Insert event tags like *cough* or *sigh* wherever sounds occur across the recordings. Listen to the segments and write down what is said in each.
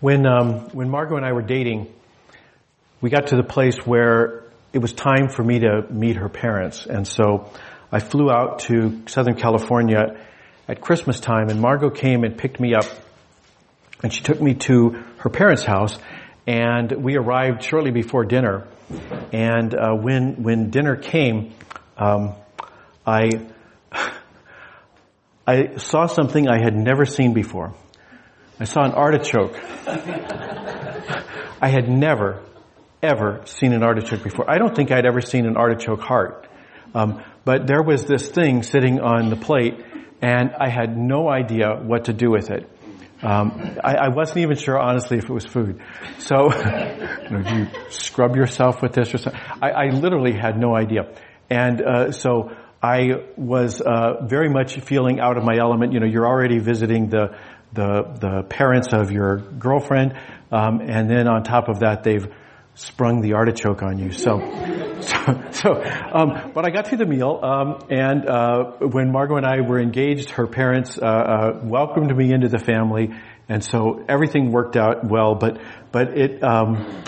When um, when Margot and I were dating, we got to the place where it was time for me to meet her parents, and so I flew out to Southern California at Christmas time, and Margot came and picked me up, and she took me to her parents' house, and we arrived shortly before dinner, and uh, when when dinner came, um, I *sighs* I saw something I had never seen before. I saw an artichoke. I had never, ever seen an artichoke before. I don't think I'd ever seen an artichoke heart. Um, but there was this thing sitting on the plate, and I had no idea what to do with it. Um, I, I, wasn't even sure, honestly, if it was food. So, *laughs* you know, you scrub yourself with this or something? I, I literally had no idea. And uh, so I was uh, very much feeling out of my element. You know, you're already visiting the the the parents of your girlfriend, um, and then on top of that, they've sprung the artichoke on you. So, *laughs* so, so um, but I got through the meal, um, and uh, when Margot and I were engaged, her parents uh, uh, welcomed me into the family, and so everything worked out well. But but it um,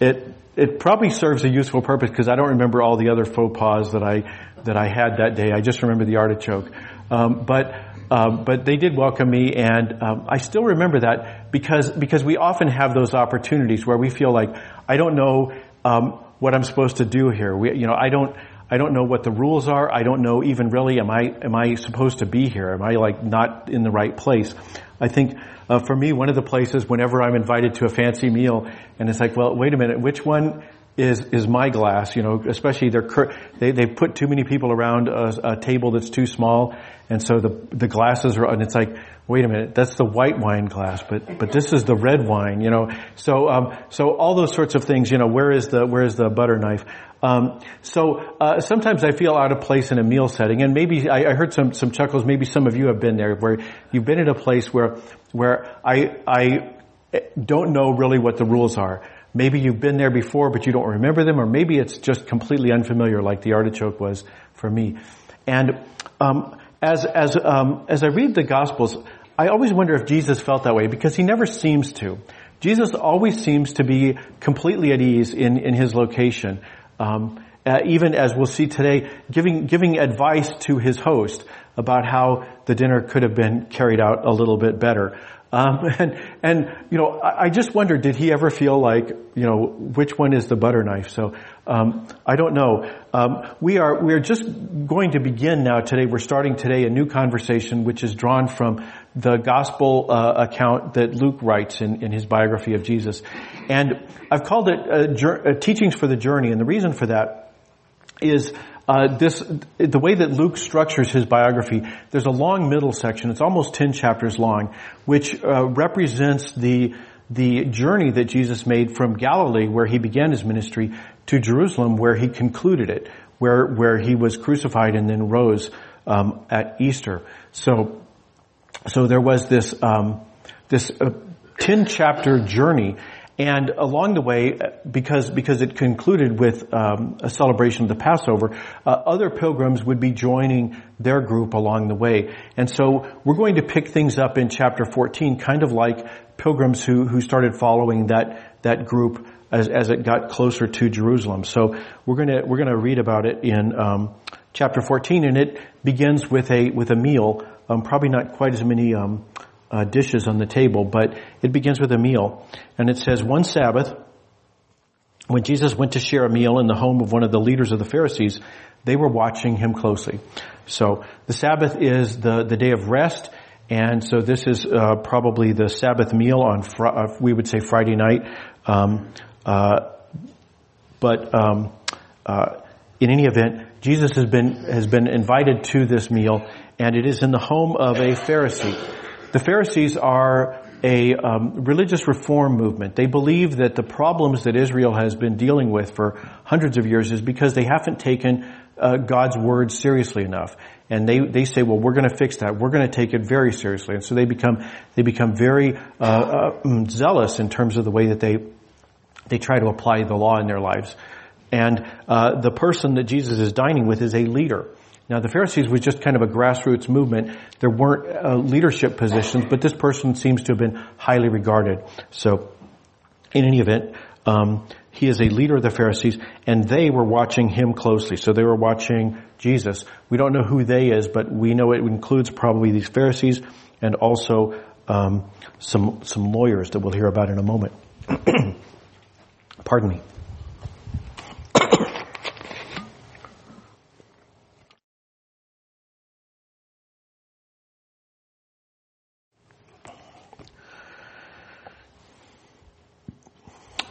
it it probably serves a useful purpose because I don't remember all the other faux pas that I that I had that day. I just remember the artichoke. Um, but um, but they did welcome me, and um, I still remember that because because we often have those opportunities where we feel like I don't know um, what I'm supposed to do here. We, you know, I don't I don't know what the rules are. I don't know even really am I am I supposed to be here? Am I like not in the right place? I think uh, for me, one of the places whenever I'm invited to a fancy meal, and it's like, well, wait a minute, which one is is my glass. You know, especially they're they they put too many people around a, a, table that's too small, and so the the glasses are and it's like, wait a minute, that's the white wine glass, but but this is the red wine. You know, so um, so all those sorts of things. You know, where is the where is the butter knife? Um, so uh, sometimes I feel out of place in a meal setting, and maybe I, I, heard some some chuckles. Maybe some of you have been there, where you've been at a place where where I I don't know really what the rules are. Maybe you've been there before, but you don't remember them, or maybe it's just completely unfamiliar, like the artichoke was for me. And um, as as um, as I read the Gospels, I always wonder if Jesus felt that way because he never seems to. Jesus always seems to be completely at ease in in his location. Um, uh, even as we'll see today, giving giving advice to his host about how the dinner could have been carried out a little bit better. Um, *laughs* and, and, you know, I, I, just wonder, did he ever feel like, you know, which one is the butter knife? So, um, I don't know. Um, we are, we are just going to begin now today. We're starting today a new conversation which is drawn from the gospel, uh, account that Luke writes in, in his biography of Jesus. And I've called it, teachings for the journey. And the reason for that is uh, this, the way that Luke structures his biography, there's a long middle section. It's almost ten chapters long, which uh, represents the the journey that Jesus made from Galilee, where he began his ministry, to Jerusalem, where he concluded it, where where he was crucified and then rose um, at Easter. So, so there was this um, this uh, ten chapter journey and along the way, because because it concluded with um, a celebration of the Passover, uh, other pilgrims would be joining their group along the way. And so we're going to pick things up in chapter 14, kind of like pilgrims who who started following that that group as as it got closer to Jerusalem. So we're gonna we're gonna read about it in um, chapter 14, and it begins with a with a meal. Um, probably not quite as many um, uh, dishes on the table, but it begins with a meal. And it says, one Sabbath, when Jesus went to share a meal in the home of one of the leaders of the Pharisees, they were watching him closely. So the Sabbath is the, the day of rest, and so this is uh, probably the Sabbath meal on, fr- uh, we would say Friday night. Um, uh, but um, uh, in any event, Jesus has been has been invited to this meal, and it is in the home of a Pharisee. The Pharisees are a um, religious reform movement. They believe that the problems that Israel has been dealing with for hundreds of years is because they haven't taken uh, God's word seriously enough. And they, they say, well, we're going to fix that. We're going to take it very seriously. And so they become, they become very, uh, uh, mm, zealous in terms of the way that they, they try to apply the law in their lives. And, uh, the person that Jesus is dining with is a leader. Now the Pharisees was just kind of a grassroots movement. There weren't uh, leadership positions, but this person seems to have been highly regarded. So, in any event, um, he is a leader of the Pharisees, and they were watching him closely. So they were watching Jesus. We don't know who they is, but we know it includes probably these Pharisees and also um, some some lawyers that we'll hear about in a moment. *clears throat* Pardon me.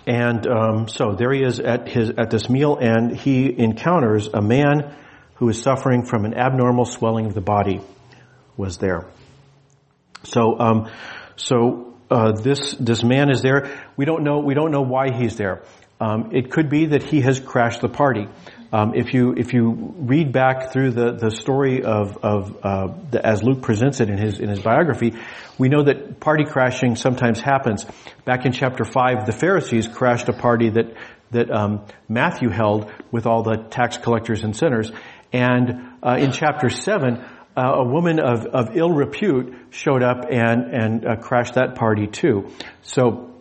And um, so there he is at his at this meal, and he encounters a man who is suffering from an abnormal swelling of the body. Was there? So, um, so uh, this this man is there. We don't know we don't know why he's there. Um, it could be that he has crashed the party. Um, if you if you read back through the the story of of uh, the, as Luke presents it in his in his biography, we know that party crashing sometimes happens. Back in chapter five, the Pharisees crashed a party that that um, Matthew held with all the tax collectors and sinners, and uh, in chapter seven. Uh, a woman of, of ill repute showed up and and uh, crashed that party too. So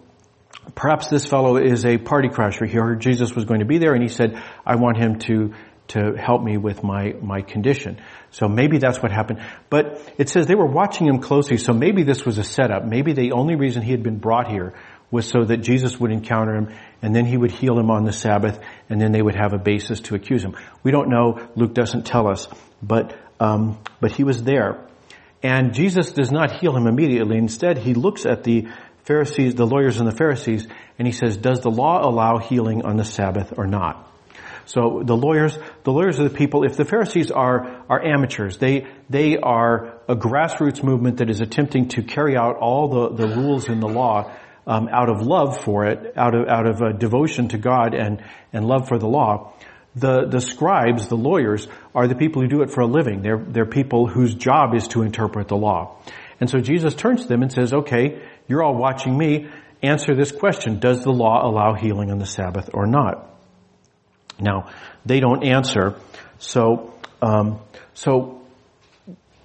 perhaps this fellow is a party crasher. He heard Jesus was going to be there and he said, I want him to, to help me with my, my condition. So maybe that's what happened. But it says they were watching him closely, so maybe this was a setup. Maybe the only reason he had been brought here was so that Jesus would encounter him and then he would heal him on the Sabbath and then they would have a basis to accuse him. We don't know. Luke doesn't tell us, but, um, but he was there. And Jesus does not heal him immediately. Instead, he looks at the Pharisees, the lawyers and the Pharisees, and he says, does the law allow healing on the Sabbath or not? So the lawyers, the lawyers are the people, if the Pharisees are, are amateurs, they, they are a grassroots movement that is attempting to carry out all the, the rules in the law, um, out of love for it, out of, out of devotion to God and, and love for the law. The, the scribes, the lawyers, are the people who do it for a living. They're, they're people whose job is to interpret the law. And so Jesus turns to them and says, okay, you're all watching me. Answer this question. Does the law allow healing on the Sabbath or not? Now, they don't answer. So, um, so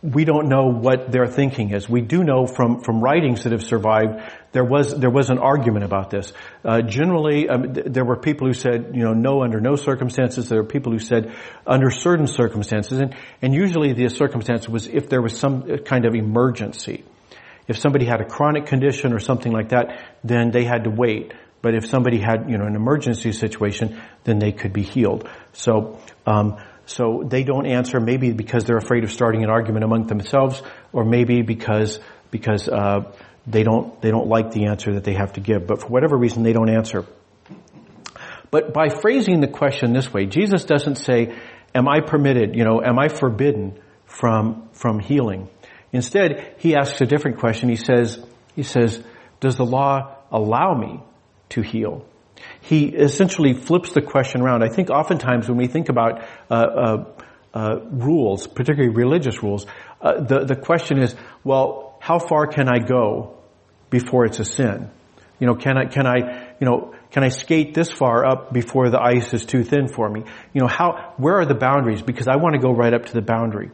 we don't know what their thinking is. We do know from, from writings that have survived, there was, there was an argument about this. Uh, generally, um, th- there were people who said, you know, no under no circumstances. There were people who said under certain circumstances. And, and usually the circumstance was if there was some kind of emergency. If somebody had a chronic condition or something like that, then they had to wait. But if somebody had, you know, an emergency situation, then they could be healed. So, um, so they don't answer maybe because they're afraid of starting an argument among themselves, or maybe because because uh, they don't they don't like the answer that they have to give. But for whatever reason, they don't answer. But by phrasing the question this way, Jesus doesn't say, "Am I permitted? You know, am I forbidden from from healing?" Instead, he asks a different question. He says, he says, does the law allow me to heal? He essentially flips the question around. I think oftentimes when we think about uh, uh, uh, rules, particularly religious rules, uh, the the question is, well, how far can I go before it's a sin? You know, can I can I you know can I skate this far up before the ice is too thin for me? You know, how where are the boundaries? Because I want to go right up to the boundary.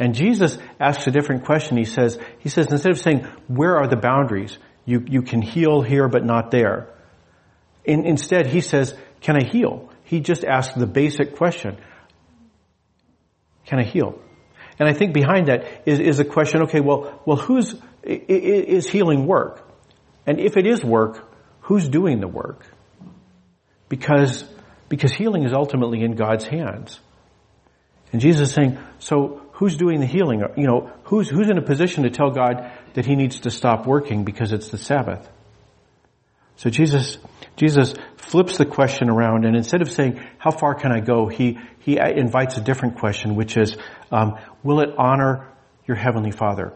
And Jesus asks a different question. He says, he says, instead of saying, where are the boundaries? You, you can heal here, but not there. In, instead, he says, can I heal? He just asks the basic question. Can I heal? And I think behind that is, is a question, okay, well, well, who's, is healing work? And if it is work, who's doing the work? Because, because healing is ultimately in God's hands. And Jesus is saying, so who's doing the healing? You know, who's, who's in a position to tell God that he needs to stop working because it's the Sabbath? So Jesus, Jesus flips the question around and instead of saying, how far can I go? He, he invites a different question, which is, um, will it honor your Heavenly Father?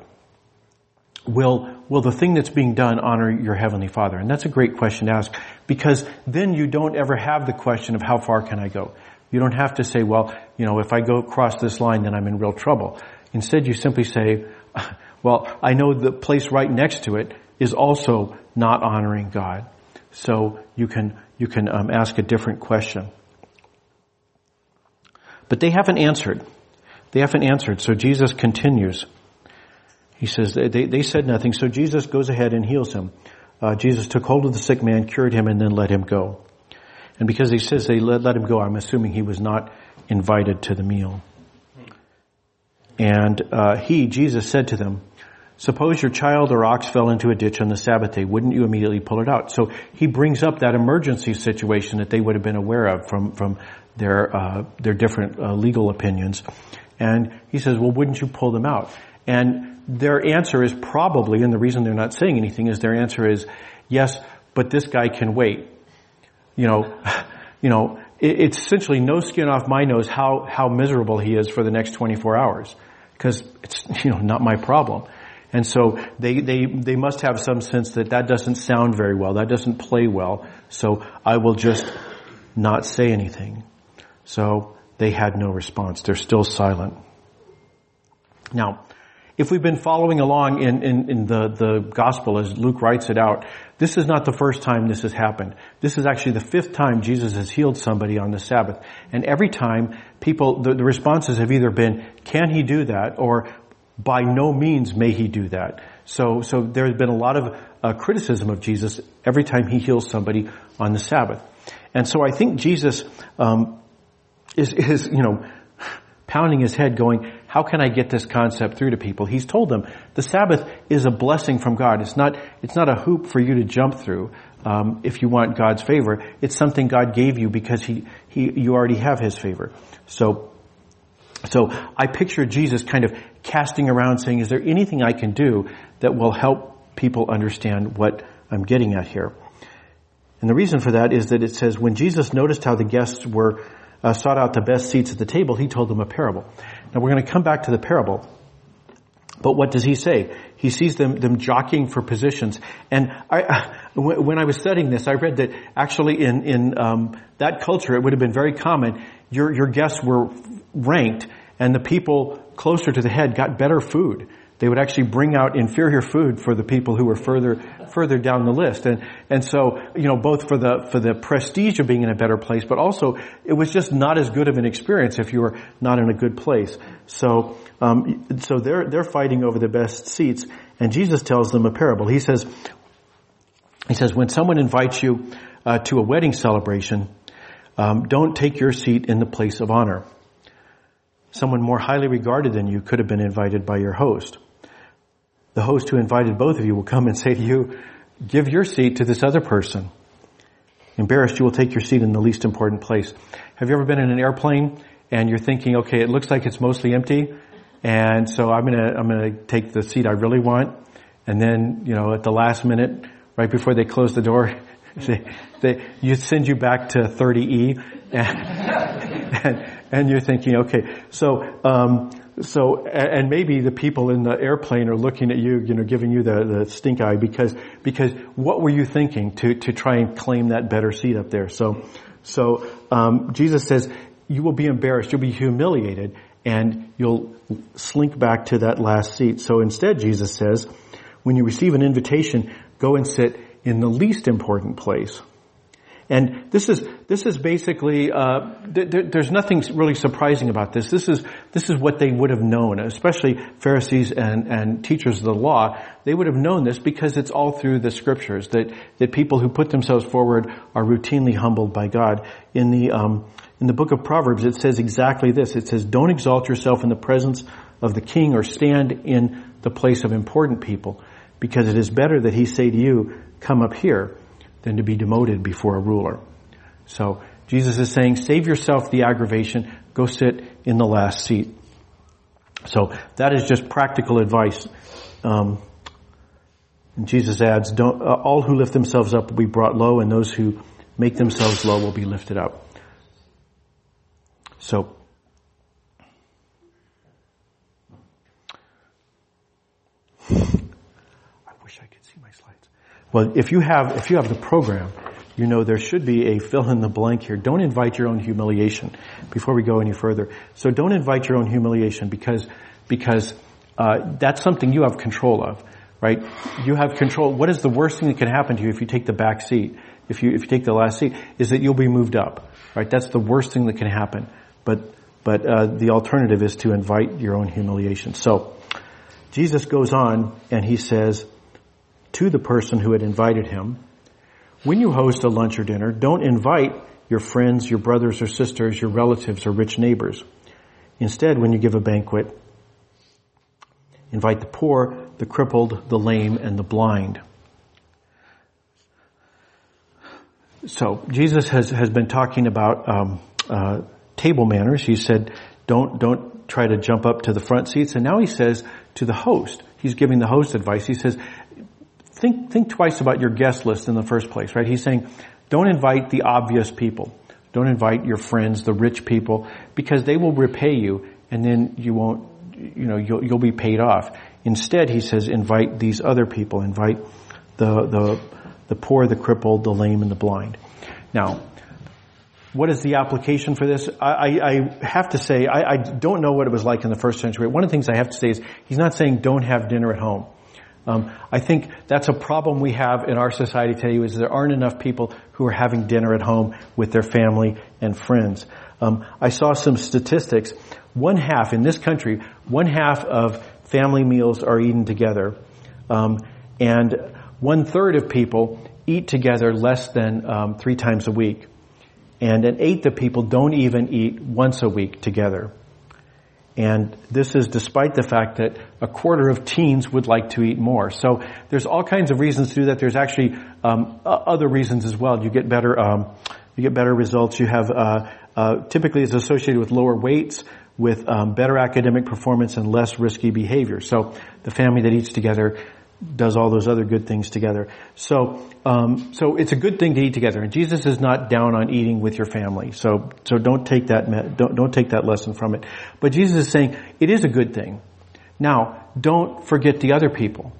Will, will the thing that's being done honor your Heavenly Father? And that's a great question to ask because then you don't ever have the question of how far can I go? You don't have to say, well, you know, if I go across this line, then I'm in real trouble. Instead, you simply say, *laughs* well, I know the place right next to it is also not honoring God. So you can, you can um, ask a different question. But they haven't answered. They haven't answered. So Jesus continues. He says, they, they said nothing. So Jesus goes ahead and heals him. Uh, Jesus took hold of the sick man, cured him, and then let him go. And because he says they let, let him go, I'm assuming he was not invited to the meal. And uh, he, Jesus, said to them, Suppose your child or ox fell into a ditch on the Sabbath day, wouldn't you immediately pull it out? So he brings up that emergency situation that they would have been aware of from from their uh, their different uh, legal opinions, and he says, "Well, wouldn't you pull them out?" And their answer is probably, and the reason they're not saying anything is their answer is, "Yes, but this guy can wait." You know, you know, it, it's essentially no skin off my nose how how miserable he is for the next 24 hours because it's you know not my problem. And so they, they, they must have some sense that that doesn't sound very well, that doesn't play well, so I will just not say anything. So they had no response. They're still silent. Now, if we've been following along in, in, in, the, the gospel as Luke writes it out, this is not the first time this has happened. This is actually the fifth time Jesus has healed somebody on the Sabbath. And every time people, the, the responses have either been, can he do that? Or by no means may he do that. So, so there has been a lot of uh, criticism of Jesus every time he heals somebody on the Sabbath. And so I think Jesus um, is, is, you know, pounding his head going, how can I get this concept through to people? He's told them the Sabbath is a blessing from God. It's not, it's not a hoop for you to jump through. Um, if you want God's favor, it's something God gave you because he, he, you already have His favor. So, so I picture Jesus kind of casting around saying, is there anything I can do that will help people understand what I'm getting at here? And the reason for that is that it says, when Jesus noticed how the guests were uh, sought out the best seats at the table, he told them a parable. Now we're going to come back to the parable. But what does he say? He sees them, them jockeying for positions. And I, when I was studying this, I read that actually in, in um, that culture, it would have been very common. Your, your guests were ranked and the people closer to the head got better food. They would actually bring out inferior food for the people who were further further down the list, and and so you know both for the for the prestige of being in a better place, but also it was just not as good of an experience if you were not in a good place. So um, so they're they're fighting over the best seats, and Jesus tells them a parable. He says he says when someone invites you uh, to a wedding celebration, um, don't take your seat in the place of honor someone more highly regarded than you could have been invited by your host. The host who invited both of you will come and say to you, give your seat to this other person. Embarrassed, you will take your seat in the least important place. Have you ever been in an airplane and you're thinking, okay, it looks like it's mostly empty, and so I'm gonna, I'm gonna take the seat I really want, and then, you know, at the last minute, right before they close the door, *laughs* they, they, you send you back to 30E, and, *laughs* and, and you're thinking, okay, so, um, so, and maybe the people in the airplane are looking at you, you know, giving you the, the stink eye because, because what were you thinking to, to try and claim that better seat up there? So, so, um, Jesus says, you will be embarrassed, you'll be humiliated, and you'll slink back to that last seat. So instead, Jesus says, when you receive an invitation, go and sit in the least important place. And this is this is basically uh, th- th- there's nothing really surprising about this. This is this is what they would have known, especially Pharisees and, and teachers of the law. They would have known this because it's all through the scriptures that that people who put themselves forward are routinely humbled by God. In the um, in the book of Proverbs, it says exactly this. It says, "Don't exalt yourself in the presence of the king, or stand in the place of important people, because it is better that he say to you, Come up here." Than to be demoted before a ruler. So Jesus is saying, save yourself the aggravation, go sit in the last seat. So that is just practical advice. Um, and Jesus adds, don't, uh, all who lift themselves up will be brought low and those who make themselves low will be lifted up. So, Well, if you have, if you have the program, you know there should be a fill in the blank here. Don't invite your own humiliation before we go any further. So don't invite your own humiliation because, because, uh, that's something you have control of, right? You have control. What is the worst thing that can happen to you if you take the back seat? If you, if you take the last seat, is that you'll be moved up, right? That's the worst thing that can happen. But, but uh, the alternative is to invite your own humiliation. So Jesus goes on and he says to the person who had invited him, when you host a lunch or dinner, don't invite your friends, your brothers or sisters, your relatives or rich neighbors. Instead, when you give a banquet, invite the poor, the crippled, the lame, and the blind. So Jesus has, has been talking about um, uh, table manners. He said, "Don't don't try to jump up to the front seats." And now he says to the host, he's giving the host advice. He says, "Think think twice about your guest list in the first place." Right? He's saying, "Don't invite the obvious people. Don't invite your friends, the rich people, because they will repay you, and then you won't. You know, you'll you'll be paid off." Instead, he says, "Invite these other people. Invite the the the poor, the crippled, the lame, and the blind." Now, what is the application for this? I, I, have to say, I, I, don't know what it was like in the first century. One of the things I have to say is, he's not saying don't have dinner at home. Um, I think that's a problem we have in our society today is there aren't enough people who are having dinner at home with their family and friends. Um, I saw some statistics. One half in this country, one half of family meals are eaten together, um, and one third of people eat together less than um, three times a week and an eighth of people don't even eat once a week together. And this is despite the fact that a quarter of teens would like to eat more. So there's all kinds of reasons to do that. There's actually um, other reasons as well. You get better, um, you get better results. You have uh, uh, typically it's associated with lower weights, with um, better academic performance, and less risky behavior. So the family that eats together does all those other good things together. So, um, so it's a good thing to eat together. And Jesus is not down on eating with your family. So, so don't take that don't don't take that lesson from it. But Jesus is saying it is a good thing. Now, don't forget the other people.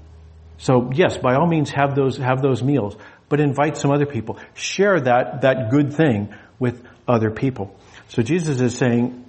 So yes, by all means, have those have those meals, but invite some other people. Share that that good thing with other people. So Jesus is saying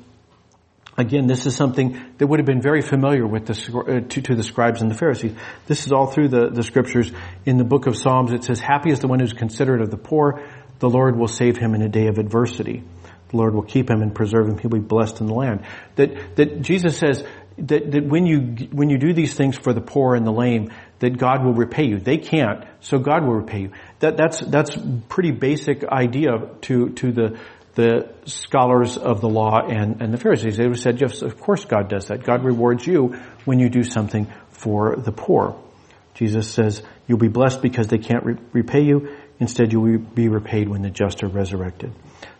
Again, this is something that would have been very familiar with the, uh, to, to, the scribes and the Pharisees. This is all through the, the scriptures. In the book of Psalms, it says, happy is the one who's considerate of the poor. The Lord will save him in a day of adversity. The Lord will keep him and preserve him. He'll be blessed in the land. That, that Jesus says that, that when you, when you do these things for the poor and the lame, that God will repay you. They can't, so God will repay you. That, that's, that's pretty basic idea to, to the, the scholars of the law and, and the Pharisees. They would have said, yes, of course God does that. God rewards you when you do something for the poor. Jesus says, you'll be blessed because they can't re- repay you. Instead, you will be repaid when the just are resurrected.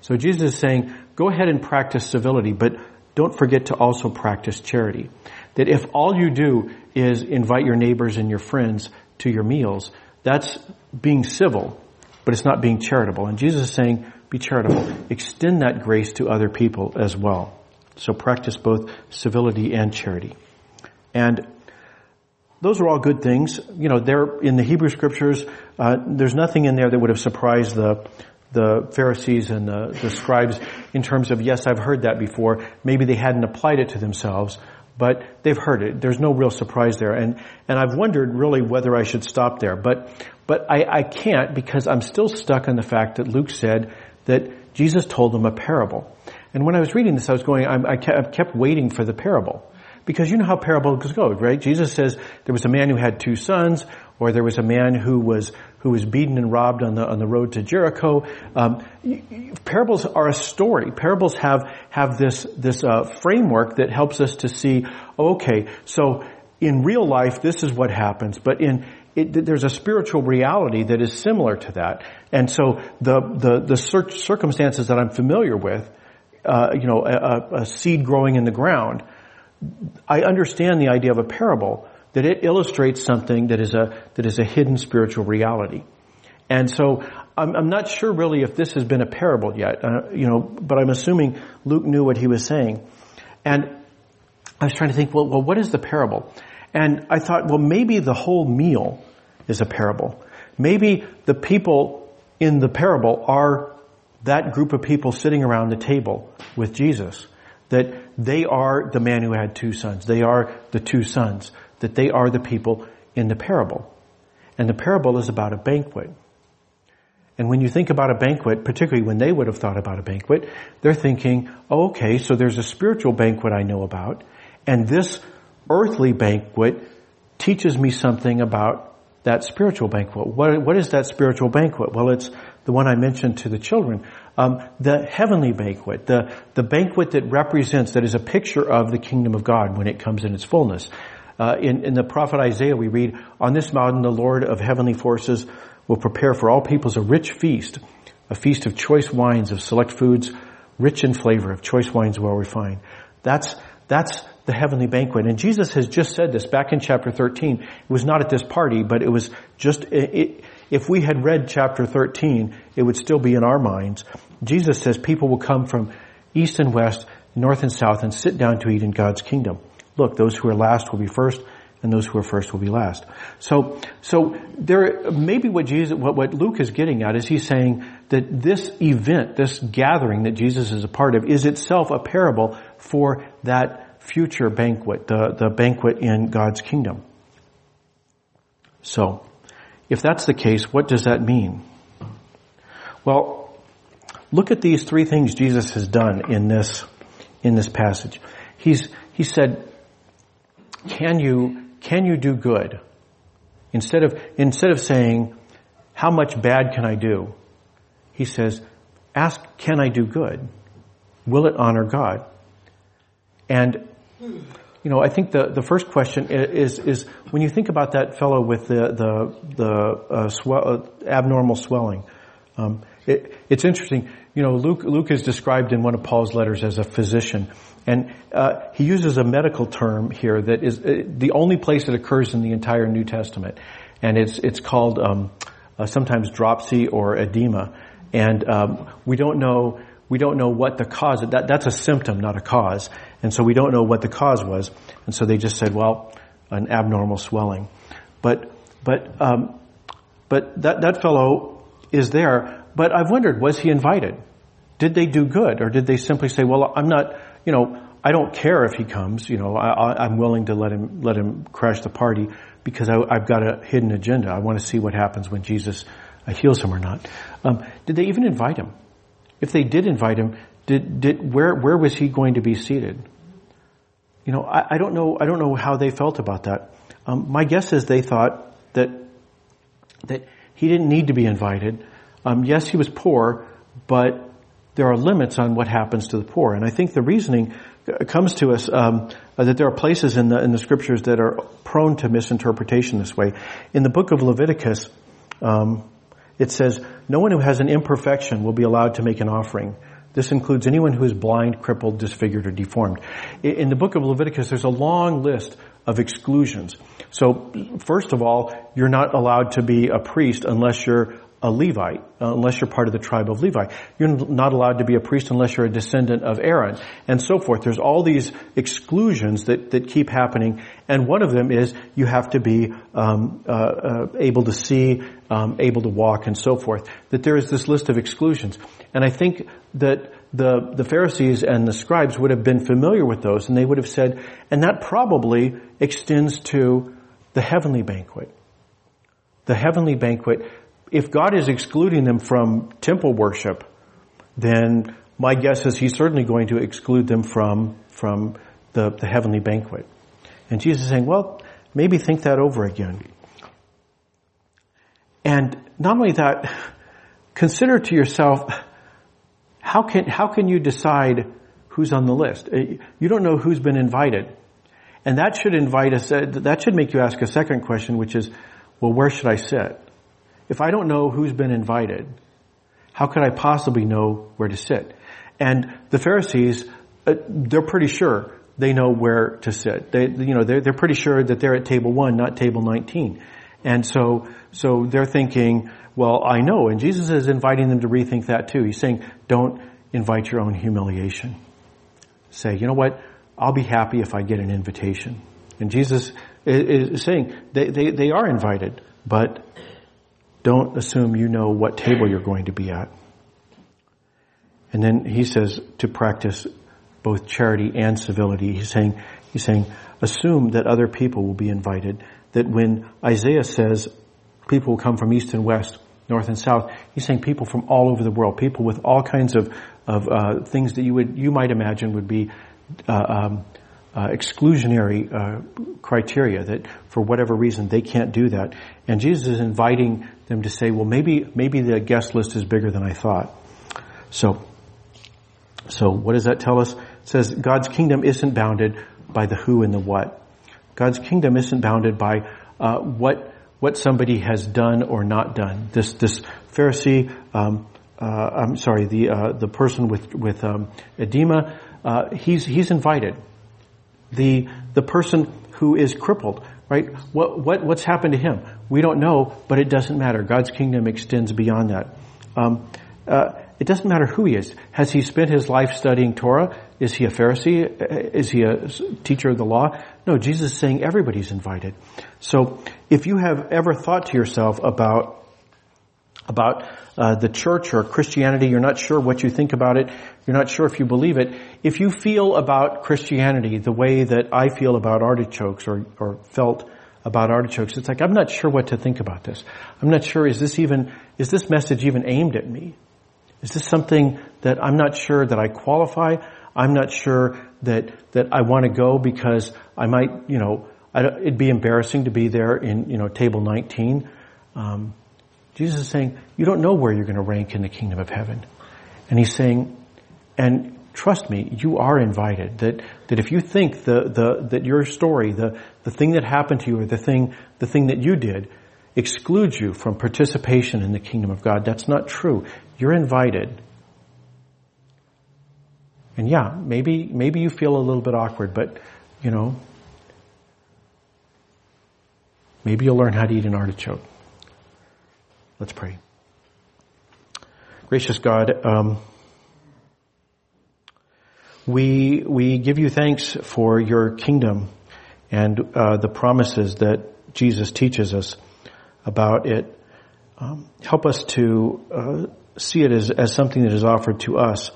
So Jesus is saying, go ahead and practice civility, but don't forget to also practice charity. That if all you do is invite your neighbors and your friends to your meals, that's being civil, but it's not being charitable. And Jesus is saying, be charitable. Extend that grace to other people as well. So practice both civility and charity. And those are all good things. You know, they're in the Hebrew scriptures. Uh, there's nothing in there that would have surprised the the Pharisees and the, the scribes in terms of yes, I've heard that before. Maybe they hadn't applied it to themselves, but they've heard it. There's no real surprise there. And, and I've wondered really whether I should stop there, but, but I, I can't because I'm still stuck on the fact that Luke said that Jesus told them a parable. And when I was reading this, I was going, I kept waiting for the parable. Because you know how parables go, right? Jesus says there was a man who had two sons, or there was a man who was who was beaten and robbed on the on the road to Jericho. Um, parables are a story. Parables have have this this uh, framework that helps us to see. Okay, so in real life, this is what happens, but in it, there's a spiritual reality that is similar to that. And so the, the, the circumstances that I'm familiar with, uh, you know, a, a, seed growing in the ground, I understand the idea of a parable, that it illustrates something that is a, that is a hidden spiritual reality. And so I'm, I'm not sure really if this has been a parable yet, uh, you know, but I'm assuming Luke knew what he was saying. And I was trying to think, well, well, what is the parable? And I thought, well, maybe the whole meal is a parable. Maybe the people in the parable are that group of people sitting around the table with Jesus. That they are the man who had two sons. They are the two sons. That they are the people in the parable. And the parable is about a banquet. And when you think about a banquet, particularly when they would have thought about a banquet, they're thinking, oh, okay, so there's a spiritual banquet I know about, and this earthly banquet teaches me something about that spiritual banquet. What, what is that spiritual banquet? Well, it's the one I mentioned to the children. Um, the heavenly banquet, the, the banquet that represents, that is a picture of the kingdom of God when it comes in its fullness. Uh, in, in the prophet Isaiah we read, on this mountain the Lord of heavenly forces will prepare for all peoples a rich feast, a feast of choice wines, of select foods, rich in flavor, of choice wines well refined. That's, that's the heavenly banquet. And Jesus has just said this back in chapter 13. It was not at this party, but it was just, it, if we had read chapter 13, it would still be in our minds. Jesus says people will come from east and west, north and south, and sit down to eat in God's kingdom. Look, those who are last will be first, and those who are first will be last. So, so there, maybe what Jesus, what, what Luke is getting at is he's saying that this event, this gathering that Jesus is a part of, is itself a parable for that future banquet, the, the banquet in God's kingdom. So, if that's the case, what does that mean? Well, look at these three things Jesus has done in this, in this passage. He's, he said, can you can you do good? Instead of, instead of saying, how much bad can I do? He says, ask, can I do good? Will it honor God? And, you know, I think the, the first question is, is when you think about that fellow with the, the, the uh, swell, uh, abnormal swelling, um, it, it's interesting. You know, Luke, Luke is described in one of Paul's letters as a physician. And uh, he uses a medical term here that is uh, the only place it occurs in the entire New Testament, and it's it's called um, uh, sometimes dropsy or edema, and um, we don't know we don't know what the cause that that's a symptom, not a cause, and so we don't know what the cause was, and so they just said, well, an abnormal swelling, but but um, but that that fellow is there, but I've wondered, was he invited? Did they do good, or did they simply say, well, I'm not you know, I don't care if he comes. You know, I, am willing to let him let him crash the party because I, have got a hidden agenda. I want to see what happens when Jesus uh, heals him or not. Um, did they even invite him? If they did invite him, did did where where was he going to be seated? You know, I, I don't know. I don't know how they felt about that. Um, my guess is they thought that that he didn't need to be invited. Um, yes, he was poor, but there are limits on what happens to the poor. And I think the reasoning comes to us um, that there are places in the in the scriptures that are prone to misinterpretation this way. In the book of Leviticus, um, it says, "No one who has an imperfection will be allowed to make an offering." This includes anyone who is blind, crippled, disfigured, or deformed. In the book of Leviticus, there's a long list of exclusions. So, first of all, you're not allowed to be a priest unless you're a Levite, unless you're part of the tribe of Levi. You're not allowed to be a priest unless you're a descendant of Aaron, and so forth. There's all these exclusions that, that keep happening, and one of them is you have to be um, uh, uh, able to see, um, able to walk, and so forth. That there is this list of exclusions, and I think that the the Pharisees and the scribes would have been familiar with those, and they would have said, and that probably extends to the heavenly banquet. The heavenly banquet if God is excluding them from temple worship, then my guess is he's certainly going to exclude them from, from the, the heavenly banquet. And Jesus is saying, well, maybe think that over again. And not only that, consider to yourself, how can, how can you decide who's on the list? Uh, you don't know who's been invited. And that should invite us, uh, that should make you ask a second question, which is, well, where should I sit? If I don't know who's been invited, how could I possibly know where to sit? And the Pharisees, uh, they're pretty sure they know where to sit. They, you know, they're, they're pretty sure that they're at table one, not table 19. And so, so they're thinking, well, I know. And Jesus is inviting them to rethink that too. He's saying, don't invite your own humiliation. Say, you know what? I'll be happy if I get an invitation. And Jesus is saying they, they, they are invited, but don't assume you know what table you're going to be at. And then he says to practice both charity and civility. He's saying, he's saying, assume that other people will be invited. That when Isaiah says people will come from east and west, north and south. He's saying people from all over the world, people with all kinds of, of uh, things that you would you might imagine would be uh, um, uh, exclusionary uh, criteria that for whatever reason they can't do that. And Jesus is inviting them to say, well, maybe maybe the guest list is bigger than I thought. So, so what does that tell us? It says God's kingdom isn't bounded by the who and the what. God's kingdom isn't bounded by uh, what what somebody has done or not done. This this Pharisee, um, uh, I'm sorry, the uh, the person with with um, edema, uh, he's he's invited. The the person who is crippled, right? What what what's happened to him? We don't know, but it doesn't matter. God's kingdom extends beyond that. Um, uh, it doesn't matter who he is. Has he spent his life studying Torah? Is he a Pharisee? Is he a teacher of the law? No, Jesus is saying everybody's invited. So if you have ever thought to yourself about about uh, the church or Christianity, you're not sure what you think about it, you're not sure if you believe it. If you feel about Christianity the way that I feel about artichokes or, or felt about artichokes, it's like I'm not sure what to think about this. I'm not sure is this even is this message even aimed at me? Is this something that I'm not sure that I qualify? I'm not sure that, that I want to go because I might, you know, it'd be embarrassing to be there in, you know, table 19. Um, Jesus is saying, you don't know where you're going to rank in the kingdom of heaven. And he's saying, and trust me, you are invited. That, that if you think the, the, that your story, the, the thing that happened to you or the thing, the thing that you did excludes you from participation in the kingdom of God, that's not true. You're invited. And yeah, maybe, maybe you feel a little bit awkward, but, you know, maybe you'll learn how to eat an artichoke. Let's pray. Gracious God, um, we, we give you thanks for your kingdom and uh, the promises that Jesus teaches us about it. Um, help us to uh, see it as, as something that is offered to us,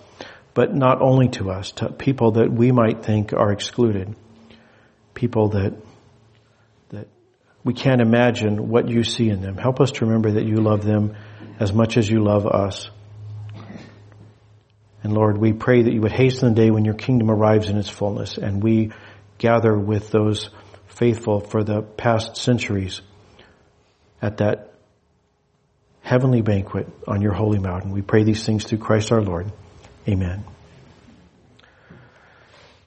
but not only to us, to people that we might think are excluded, people that that we can't imagine what you see in them. Help us to remember that you love them as much as you love us. And Lord, we pray that you would hasten the day when your kingdom arrives in its fullness and we gather with those faithful for the past centuries at that heavenly banquet on your holy mountain. We pray these things through Christ our Lord. Amen.